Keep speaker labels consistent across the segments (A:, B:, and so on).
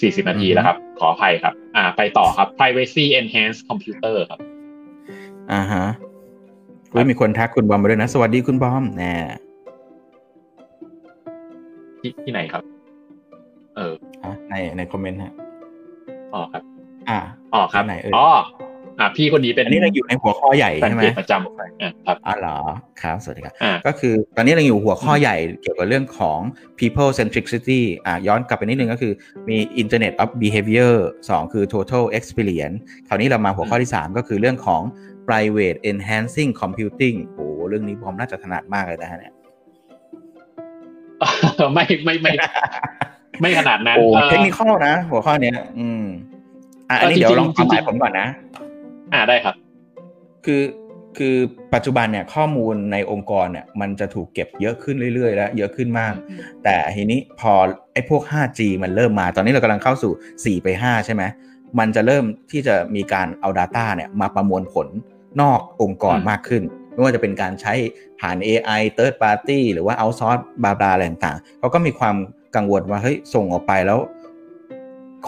A: 40 นาทีแล้วครับ ขออภัยครับ อ่า ไปต่อครับ privacy enhanced computer ครับ
B: อ่าฮะเฮ้ยมีคนทักคุณบอมมาด้วยนะ สวัสดีคุณบอมแน่
A: ที่ที่ไหนครับ เออ
B: อะในในคอมเมนต์ฮะ
A: อ๋อครับ
B: อ่า
A: อ๋อครับ
B: ไหนเอ่ย
A: อ๋อ อ่าพี่คนนี้เป็น
B: อันนี้เราอยู่ในหัวข้อใหญ่
A: แฟน
B: ใช่ไหม
A: เพจประจำอ่าครับ
B: อ๋อเหรอครับสวัสดีครับ
A: อ่า
B: ก็คือตอนนี้เราอยู่หัวข้อใหญ่เกี่ยวกับเรื่องของ people centricity อะย้อนกลับไปนิดนึงก็คือมี internet of behavior 2 คือ total experience คราวนี้เรามาหัวข้อที่ 3 ก็คือเรื่องของ private enhancing computing โอ้โหเรื่องนี้ผมน่าจะถนัดมากเลยนะฮะเนี่ย
A: ไม่ไม่ไม่ไม่ขนาดนั้น
B: โอ้
A: เอ่อ
B: เทคนิคอลนะ หัวข้อเนี้ย อืมอะอันนี้
A: เออ
B: เดี๋ยวลอง
A: จริ
B: ความ
A: งๆ
B: หมายผมก่อนนะ
A: อ่าได้ครับ
B: คือคือปัจจุบันเนี่ยข้อมูลในองค์กรเนี่ยมันจะถูกเก็บเยอะขึ้นเรื่อยๆ แล้วเยอะขึ้นมาก แต่ทีนี้พอไอ้พวก 5G มันเริ่มมา ตอนนี้เรากำลังเข้าสู่ 4 ไป 5 ใช่ไหมมันจะเริ่มที่จะมีการเอา Data เนี่ยมาประมวลผลนอกองค์กร
A: อืม
B: มากขึ้น ไม่ว่าจะเป็นการใช้ผ่าน AI third party หรือว่า outsource บลาบลาอะไรต่างๆเขาก็มีความกังวลว่าเฮ้ยส่งออกไปแล้ว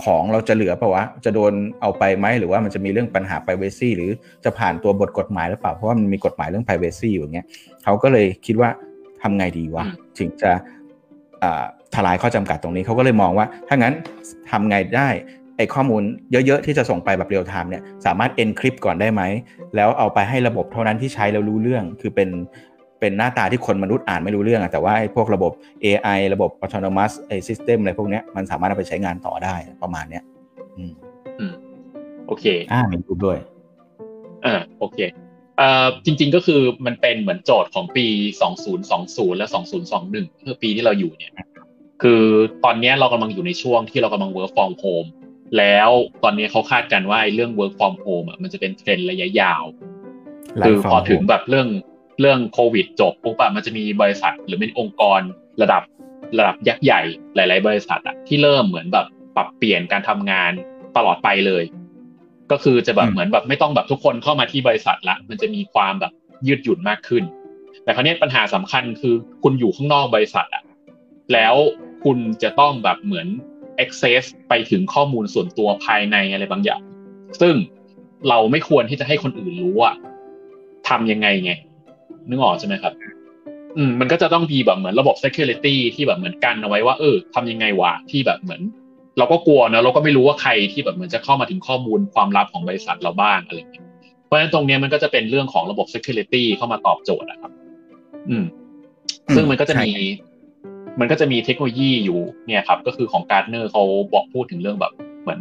B: ของเราจะเหลือเปล่าวะ จะโดนเอาไปไหมหรือว่ามันจะมีเรื่องปัญหา privacy หรือจะผ่านตัวบทกฎหมายหรือเปล่า เพราะว่ามันมีกฎหมายเรื่อง privacy อยู่อย่างเงี้ยเขาก็เลยคิดว่าทำไงดีวะ
A: อืม
B: ถึงจะอ่าทลายข้อจำกัดตรงนี้เขาก็เลยมองว่า ถ้างั้นทำไงได้ไอ้ข้อมูลเยอะ ๆ ที่จะส่งไปแบบ real-time เนี่ยสามารถ encrypt ก่อนได้ไหม แล้วเอาไปให้ระบบเท่านั้นที่ใช้แล้วรู้เรื่องคือเป็น เป็นหน้าตาที่คนมนุษย์อ่านไม่รู้เรื่องอะแต่ว่าไอ้พวกระบบ AI ระบบ autonomous ไอ้ system อะไรพวกเนี้ยมันสามารถเอาไปใช้งานต่อได้ประมาณเนี้ยอืม
A: อืมโอเค
B: อ่ามีรูปด้วย
A: อ่าโอเคเอ่อจริง ๆก็คือมันเป็นเหมือนโจทย์ของปี 2020 และ 2021คือปีที่เราอยู่เนี่ย คือตอนเนี้ยเรากำลังอยู่ในช่วงที่เรากำลัง work from home แล้วตอนนี้เขาคาดกันว่าไอ้เรื่อง work from home อะมันจะเป็นเทรนด์ระยะยาว
B: Life
A: คือ
B: from
A: พอถึง
B: home
A: แบบเรื่อง เรื่องโควิดจบปุ๊บอะมันจะมีบริษัทหรือเป็นองค์กรระดับระดับยักษ์ใหญ่หลาย ๆ บริษัทอะที่เริ่มเหมือนแบบปรับเปลี่ยนการทำงานตลอดไปเลย ก็คือจะแบบเหมือนแบบไม่ต้องแบบทุกคนเข้ามาที่บริษัทละ มันจะมีความแบบยืดหยุ่นมากขึ้น แต่คราวนี้ปัญหาสำคัญคือคุณอยู่ข้างนอกบริษัทอะแล้วคุณจะต้องแบบเหมือน access ไปถึงข้อมูลส่วนตัวภายในอะไรบางอย่าง ซึ่งเราไม่ควรที่จะให้คนอื่นรู้อะทำยังไงไง นึกออกใช่ไหมครับ อืมมันก็จะต้องมีแบบเหมือนระบบ security ที่แบบเหมือนกันเอาไว้ว่า เออทำยังไงวะที่แบบเหมือน เราก็กลัวนะเราก็ไม่รู้ว่าใครที่แบบเหมือนจะเข้ามาถึงข้อมูลความลับของบริษัทเราบ้างอะไรอย่างเงี้ยเพราะฉะนั้นตรงเนี้ยมันก็จะเป็นเรื่องของระบบ security เข้ามาตอบโจทย์นะครับ อืม ซึ่งมันก็จะมี
B: ใช่
A: มันก็จะมีเทคโนโลยีอยู่เนี่ยครับ ก็คือของการ์ดเนอร์เขาบอกพูดถึงเรื่องแบบเหมือน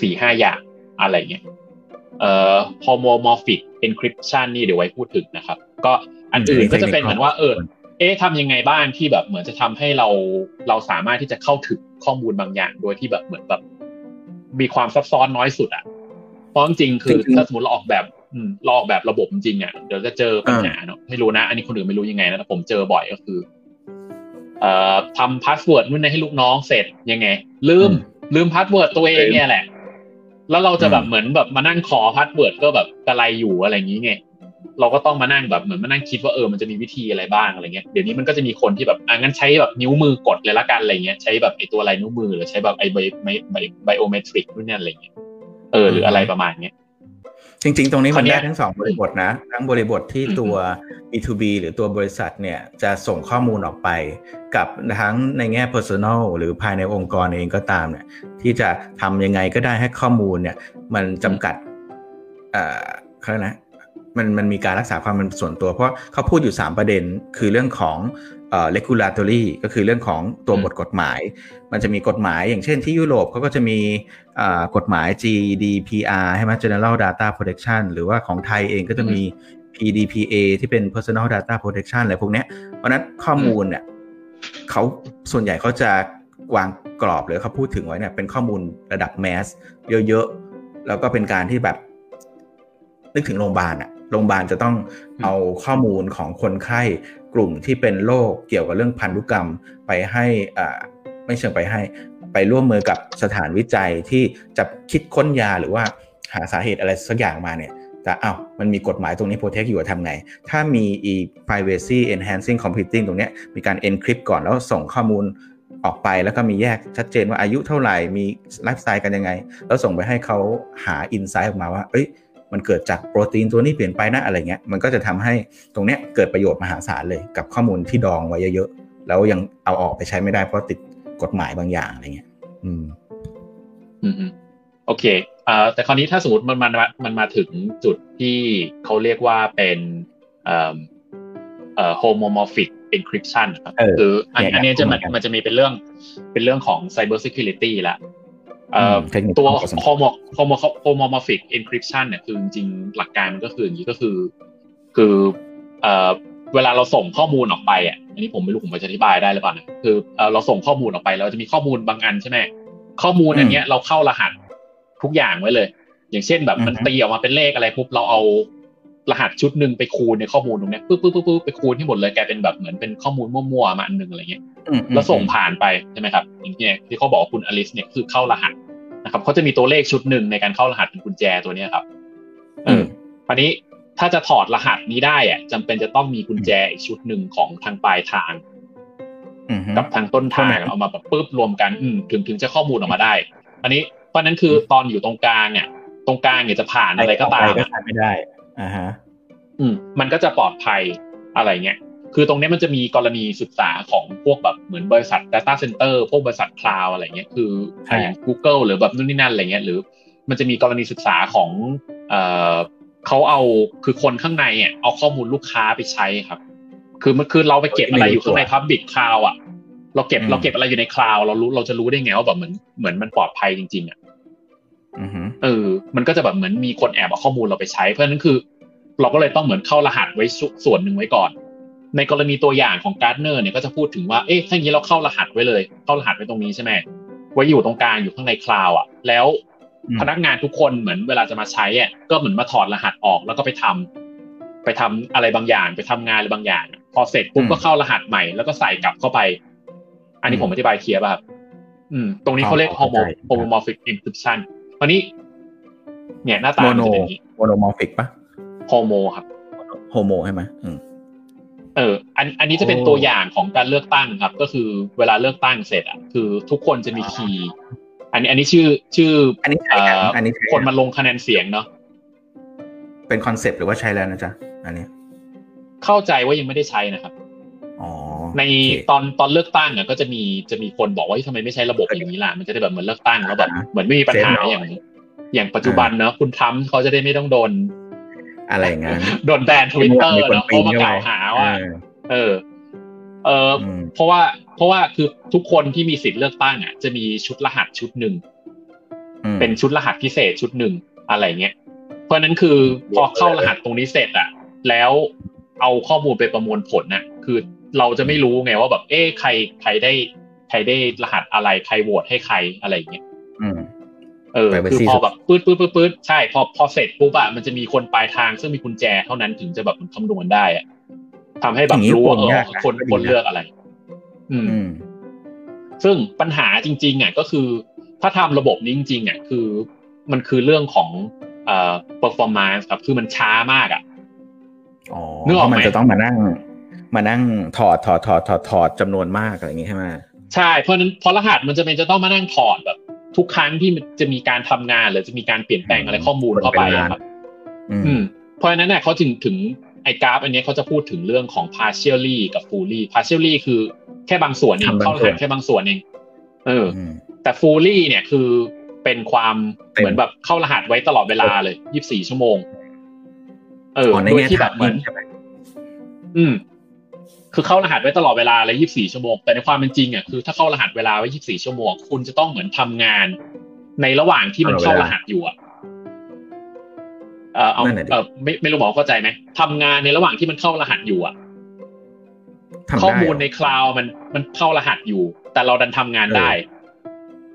A: สี่ห้าอย่างอะไรเงี้ยเอ่อ homomorphic encryption นี่เดี๋ยวไว้พูดถึงนะครับ ก็อันอื่นก็จะเป็นเหมือนว่าเออเอ๊ะทำยังไงบ้างที่แบบเหมือนจะทำให้เราเราสามารถที่จะเข้าถึงข้อมูลบางอย่าง โดยที่แบบเหมือนแบบ มีความซับซ้อนน้อยสุดอะเพราะจริงๆคือ
B: จริงๆ
A: ถ้าสมมติเราออกแบบอืมเราออกแบบระบบจริงๆอะเดี๋ยวจะเจอปัญหาเนาะไม่รู้นะ อันนี้คนอื่นไม่รู้ยังไงนะแต่ผมเจอบ่อยก็คือ เอ่อทำ password นู่นนี่ให้ลูกน้องเสร็จยังไง ลืมลืม password ตัวเองเนี่ยแหละ แล้วเราจะแบบเหมือนแบบมานั่งขอ password ก็แบบกระไรอยู่อะไรอย่างนี้ไงเราก็ต้องมานั่งแบบเหมือนมานั่งคิดว่าเออมันจะมีวิธีอะไรบ้างอะไรเงี้ยเดี๋ยวนี้มันก็จะมีคนที่แบบอะงั้นใช้แบบนิ้วมือกดเลยละกันอะไรเงี้ยใช้แบบไอตัวลายนิ้วมือหรือใช้แบบไอ bi bi bi biometric นู่นนี่อะไรเงี้ยเออหรืออะไรประมาณเนี้ย
B: จริง ๆ ตรงนี้มัน
A: คราวเนี้
B: ได้ทั้งสองบริบทนะ ทั้งบริบทที่
A: อืม
B: ตัว B2B หรือตัวบริษัทเนี่ยจะส่งข้อมูลออกไป กับทั้งในแง่ personal หรือภายในองค์กรเองก็ตามเนี่ยที่จะทำยังไงก็ได้ให้ข้อมูลเนี่ยมันจำกัดเอ่อเขาเรียกนะ มันมันมีการรักษาความเป็นส่วนตัว เพราะเขาพูดอยู่ 3 ประเด็นคือเรื่องของเอ่อ regulatory ก็คือเรื่องของตัว
A: อืม
B: บทกฎหมาย มันจะมีกฎหมายอย่างเช่นที่ยุโรปเขาก็จะมีอ่ากฎหมาย GDPR ใช่ไหม General Data Protection หรือว่าของไทยเองก็จะมี PDPA ที่เป็น Personal Data Protection อะไรพวกเนี้ยเพราะฉะนั้นข้อมูลเนี่ยเขาส่วนใหญ่เขาจะวางกรอบหรือเขาพูดถึงไว้เนี่ยเป็นข้อมูลระดับแมสเยอะๆ แล้วก็เป็นการที่แบบนึกถึงโรงพยาบาลอะ โรงพยาบาลจะต้องเอาข้อมูลของคนไข้กลุ่มที่เป็นโรคเกี่ยวกับเรื่องพันธุกรรมไปให้อ่าไม่เชิงไปให้ ไปร่วมมือกับสถานวิจัยที่จะคิดค้นยาหรือว่าหาสาเหตุอะไรสักอย่างมาเนี่ยแต่อ้าวมันมีกฎหมายตรงนี้ protect อยู่อะทำไง ถ้ามี e privacy enhancing computing ตรงเนี้ยมีการ encrypt ก่อนแล้วส่งข้อมูลออกไปแล้วก็มีแยกชัดเจนว่าอายุเท่าไหร่ มีไลฟ์สไตล์กันยังไง แล้วส่งไปให้เขาหา insight ออกมาว่า เอ้ย มันเกิดจากโปรตีนตัวนี้เปลี่ยนไปนะอะไรเงี้ยมันก็จะทำให้ตรงเนี้ยเกิดประโยชน์มหาศาลเลยกับข้อมูลที่ดองไว้เยอะๆแล้วยังเอาออกไปใช้ไม่ได้เพราะติดกฎหมายบางอย่างอะไรเงี้ย อืม
A: อืมโอเคอ่าแต่คราวนี้ถ้าสมมติมันมันมันมาถึงจุดที่เขาเรียกว่าเป็นเอ่อเอ่อ homomorphic encryption ครับคืออันอันนี้จะมันมันจะมีเป็นเรื่องเป็นเรื่องของ cyber security ละ ตัว homo homo homomorphic encryption เนี่ยคือจริงหลักการมันก็คืออย่างนี้ก็คือ คือเอ่อเวลาเราส่งข้อมูลออกไปอะอันนี้ผมไม่รู้ผมจะอธิบายได้หรือเปล่านะคือเราส่งข้อมูลออกไปเราจะมีข้อมูลบางอันใช่ไหมข้อมูลอันเนี้ยเราเข้ารหัสทุกอย่างไว้เลย อย่างเช่นแบบมันตีออกมาเป็นเลขอะไรปุ๊บเราเอา รหัสชุดหนึ่งไปคูณในข้อมูลตรงนี้ปึ๊บปึ๊บปึ๊บปึ๊บไปคูณที่หมดเลยกลายเป็นแบบเหมือนเป็นข้อมูลมั่วๆมาอันหนึ่งอะไรเงี้ยแล้วส่งผ่านไปใช่ไหมครับอย่างที่ที่เขาบอกคุณอลิสเนี่ยคือเข้ารหัสนะครับเขาจะมีตัวเลขชุดหนึ่งในการเข้ารหัสเป็นกุญแจตัวนี้ครับเอออันนี้ถ้าจะถอดรหัสนี้ได้อะจำเป็นจะต้องมีกุญแจอีกชุดหนึ่งของทางปลายทางกับทางต้นทางเอามาแบบปึ๊บรวมกันอืถึงถึงจะข้อมูลออกมาได้ อันนี้เพราะนั้นคือตอนอยู่ตรงกลางเนี่ย ตรงกลางเนี่ยจะผ่านอะไรก็ตาม
B: ก็ไม่ได้ อ่าฮะ
A: อืมมันก็จะปลอดภัยอะไรเงี้ยคือตรงนี้มันจะมีกรณีศึกษาของพวกแบบเหมือนบริษัท Data Center พวกบริษัทคลาวอะไรเงี้ยคืออย่าง Google หรือแบบนู่นนี่นั่นอะไรเงี้ยหรือ มันจะมีกรณีศึกษาของเอ่อเขาเอาคือคนข้างในอะเอาข้อมูลลูกค้าไปใช้ครับ คือมันคือเราไปเก็บอะไรอยู่ข้างใน Public Cloud อะ เราเก็บเราเก็บอะไรอยู่ในคลาวเรารู้เราจะรู้ได้ไงว่าแบบเหมือนเหมือนมันปลอดภัยจริงๆอะ เออ มันก็จะแบบเหมือนมีคนแอบเอาข้อมูลเราไปใช้ เพราะฉะนั้นคือ เราก็เลยต้องเหมือนเข้ารหัสไว้ส่วนหนึ่งไว้ก่อน ในกรณีตัวอย่างของการ์ดเนอร์เนี่ยก็จะพูดถึงว่า เอ๊ะถ้าอย่างนี้เราเข้ารหัสไว้เลย เข้ารหัสไว้ตรงนี้ใช่ไหมไว้อยู่ตรงกลางอยู่ข้างในคลาวอะ แล้วพนักงานทุกคนเหมือนเวลาจะมาใช้อะก็เหมือนมาถอดรหัสออกแล้วก็ไปทำไปทำอะไรบางอย่าง ไปทำงานอะไรบางอย่าง พอเสร็จปุ๊บก็เข้ารหัสใหม่แล้วก็ใส่กลับเข้าไป อันนี้ผมอธิบายเคลียร์ป่ะครับอืม ตรงนี้เขาเรียก homomorphic encryption ตอนนี้ เนี่ยหน้าตา
B: มันจะเป็นอย่างนี้ monomorphic ปะ
A: โฮโมครับ
B: โฮโมใช่ไหม
A: เออ อันอันนี้จะเป็นตัวอย่างของการเลือกตั้งครับ ก็คือเวลาเลือกตั้งเสร็จอะคือทุกคนจะมีคีย์อันนี้ อันนี้ชื่อชื่อ
B: อันนี้อันนี้
A: คนมาลงคะแนนเสียงเนาะ
B: เป็นคอนเซปต์หรือว่าใช้แล้วนะจ๊ะอันนี้
A: เข้าใจว่ายังไม่ได้ใช้นะครับ ในตอนตอนเลือกตั้งอะก็จะมีจะมีคนบอกว่าทำไมไม่ใช้ระบบอย่างนี้ล่ะมันจะได้แบบเหมือนเลือกตั้งแล้วแบบเหมือนไม่มีปัญหาอย่างอย่างปัจจุบันเนาะคุณทำเขาจะได้ไม่ต้องโดน
B: อะไรเงี้ย
A: โดนแบนทวิตเตอร์เนาะเพราะมากล่าวหาว่าเออ เออเพราะว่า เพราะว่าคือทุกคนที่มีสิทธิ์เลือกตั้งอะจะมีชุดรหัสชุดหนึ่งเป็นชุดรหัสพิเศษชุดหนึ่งอะไรเงี้ยเพราะนั้นคือพอเข้ารหัสตรงนี้เสร็จอะ แล้วเอาข้อมูลไปประมวลผลน่ะ คือ เราจะไม่รู้ไงว่าแบบ เอ๊ะใครใครได้ ใครได้รหัสอะไรใครโหวตให้ใครอะไรเงี้ยเออคือพอแบบปื๊ดปื๊ดปื๊ดปื๊ดใช่พอพอเสร็จปุ๊บอะมันจะมีคนปลายทางซึ่งมีกุญแจเท่านั้นถึงจะแบบมันคำนวณได้อะทำให้แบบรู้ว่าเออคนคนเลือกอะไร อืม ซึ่งปัญหาจริง ๆอะก็คือ ถ้าทำระบบนี้จริงๆอะคือ มันคือเรื่องของเอ่อ performance ครับคือมันช้ามากอะ
B: อ๋อเนื่องมันจะต้องมานั่ง มานั่งถอดถอดถอดถอดถอดจำนวนมากอะไรอย่างงี้ใช่ไหม
A: ใช่เพราะนั้นพอรหัสมันจะเป็นจะต้องมานั่งถอดแบบ ทุกครั้งที่จะมีการทำงานหรือจะมีการเปลี่ยนแปลงอะไรข้อมูลเข้าไปครับอืมเพราะฉะนั้นเนี่ยเขาถึงถึงไอ้กราฟ อันนี้เขาจะพูดถึงเรื่องของ partially กับ fully partially คือแค่บางส่วนเองเข้ารหัสแค่บางส่วนเองเออ แต่ fully เนี่ยคือเป็นความเหมือนแบบเข้ารหัสไว้ตลอดเวลาเลยยี่สิบสี่ชั่วโมง เออโดยที่แบบเหมือนอืม คือเข้ารหัสไว้ตลอดเวลาเลย24 ชั่วโมง แต่ในความเป็นจริงอะคือถ้าเข้ารหัสเวลาไว้ 24 ชั่วโมง คุณจะต้องเหมือนทำงาน ในระหว่างที่มันเข้ารหัสอยู่อะเออเอาเออไม่ไม่รู้หมอเข้าใจไหมทำงานในระหว่างที่มันเข้ารหัสอยู่อะข้อมูลในคลาวมันมันเข้ารหัสอยู่ แต่เราดันทำงานได้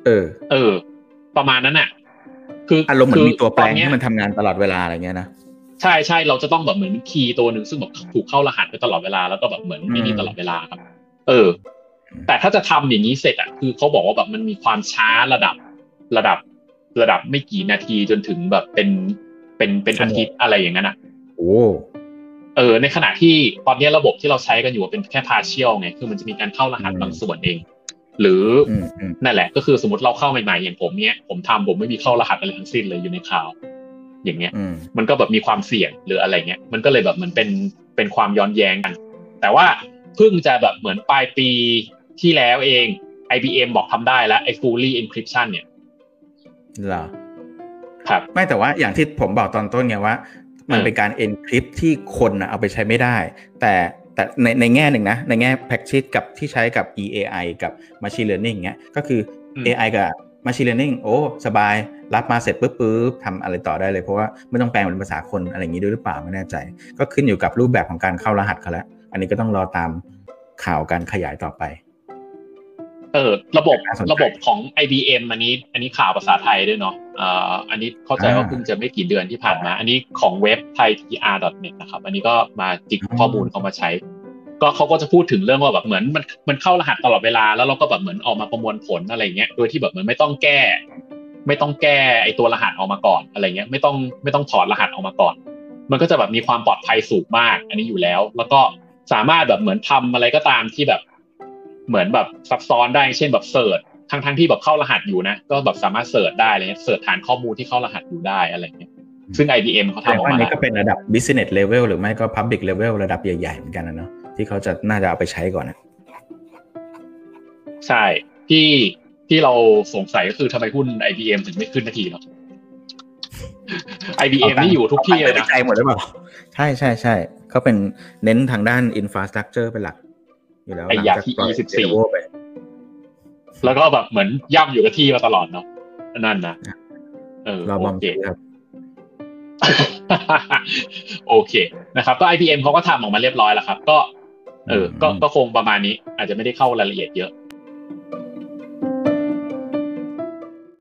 B: เออ
A: เออ ประมาณนั้นอะ คือ
B: อารมณ์เหมือนมีตัวแปลงที่มันทำงานตลอดเวลาอะไรเงี้ยนะ
A: ใช่ใช่เราจะต้องแบบเหมือนคีย์ตัวหนึ่งซึ่งแบบถูกเข้ารหัสไปตลอดเวลาแล้วก็แบบเหมือนไม่มีตลอดเวลาครับ เออ แต่ถ้าจะทำอย่างนี้เสร็จอะคือเขาบอกว่าแบบมันมีความช้าระดับระดับระดับไม่กี่นาทีจนถึงแบบเป็นเป็นเป็นอาทิตย์อะไรอย่างนั้นอะ
B: โอ้
A: เออในขณะที่ตอนนี้ระบบที่เราใช้กันอยู่เป็นแค่พาเชียลไงคือมันจะมีการเข้ารหัสบางส่วนเอง หรือ
B: อืมอืม
A: นั่นแหละ ก็คือสมมติเราเข้าใหม่ๆอย่างผมเนี้ยผมทำผมไม่มีเข้ารหัสอะไรทั้งสิ้นเลยอยู่ในคลาวด์ อย่างเงี้ย
B: อืม
A: มันก็แบบมีความเสี่ยงหรืออะไรเงี้ยมันก็เลยแบบเหมือนเป็นเป็นความย้อนแย้งกัน แต่ว่าเพิ่งจะแบบเหมือนปลายปีที่แล้วเอง IBM บอกทำได้แล้วไอ้ fully encryption เนี่ย
B: เหรอ
A: ครับ
B: ไม่แต่ว่าอย่างที่ผมบอกตอนต้นไงว่า มัน
A: เออ
B: เป็นการ encrypt ที่คนน่ะเอาไปใช้ไม่ได้ แต่แต่ในในแง่หนึ่งนะ ในแง่ practice กับที่ใช้กับ EAI กับ machine learning เงี้ยก็คืออ
A: ม
B: AI กับ machine learning โอ้ สบาย รับมาเสร็จปุ๊บปุ๊บทำอะไรต่อได้เลย เพราะว่าไม่ต้องแปลงเป็นภาษาคนอะไรอย่างนี้ด้วยหรือเปล่าไม่แน่ใจ ก็ขึ้นอยู่กับรูปแบบของการเข้ารหัสเขาแล้ว อันนี้ก็ต้องรอตามข่าวการขยายต่อไป
A: เออ ระบบ
B: น่าสนใจ
A: ระบบของ IBM อันนี้ อันนี้ข่าวภาษาไทยด้วยเนาะอ่าอันนี้เข้าใจว่า
B: อ่า
A: เพิ่งจะไม่กี่เดือนที่ผ่านมา อันนี้ของเว็บ thaitr.net นะครับ อันนี้ก็มาจิก
B: อ๋อ
A: ข้อมูลเขามาใช้ ก็เขาก็จะพูดถึงเรื่องว่าแบบเหมือนมันมันเข้ารหัสตลอดเวลา แล้วเราก็แบบเหมือนออกมาประมวลผลอะไรเงี้ยโดยที่แบบเหมือนไม่ต้องแก้ ไม่ต้องแก้ไอตัวรหัสออกมาก่อนอะไรเงี้ยไม่ต้องไม่ต้องถอดรหัสออกมาก่อน มันก็จะแบบมีความปลอดภัยสูงมาก อันนี้อยู่แล้ว แล้วก็สามารถแบบเหมือนทำอะไรก็ตามที่แบบเหมือนแบบซับซ้อนได้เช่นแบบ search ทั้งทั้งที่แบบเข้ารหัสอยู่นะ ก็แบบสามารถ search ได้เงี้ย search ฐานข้อมูลที่เข้ารหัสอยู่ได้อะไรเงี้ย ซึ่ง IBM เขา
B: แต่
A: ทำออก
B: ว่าอั
A: มาน
B: นี้
A: แล้ว
B: ก็เป็นระดับ business level หรือไม่ก็ public level ระดับใหญ่ๆเหมือนกันนะเนาะที่เขาจะน่าจะเอาไปใช้ก่อนนะ
A: ใช่ที่ที่เราสงสัยก็คือทำไมหุ้น IBM ถึงไม่ขึ้นนาทีเนาะ IBM นี่อยู่ทุกที่เลยนะ
B: ใจหมดหรือเปล่าใช่ใช่ใช่เขาเป็นเน้นทางด้าน infrastructure เป็นหลัก อยู่แล้ว
A: ไอ้
B: หลัง
A: ยา
B: จาก
A: ที่
B: ปล่อย
A: E14
B: Lenovo ไป
A: แล้วก็แบบเหมือนย่ำอยู่กับที่มาตลอดเนาะนั่นนะเออ
B: รอบอม
A: โอเค
B: ทีครับ
A: โอเคนะครับ ก็ IBM เขาก็ทำออกมาเรียบร้อยแล้วครับ ก็ เออก็ก็คงประมาณนี้ อาจจะไม่ได้เข้ารายละเอียดเยอะ